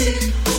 do.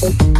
Thank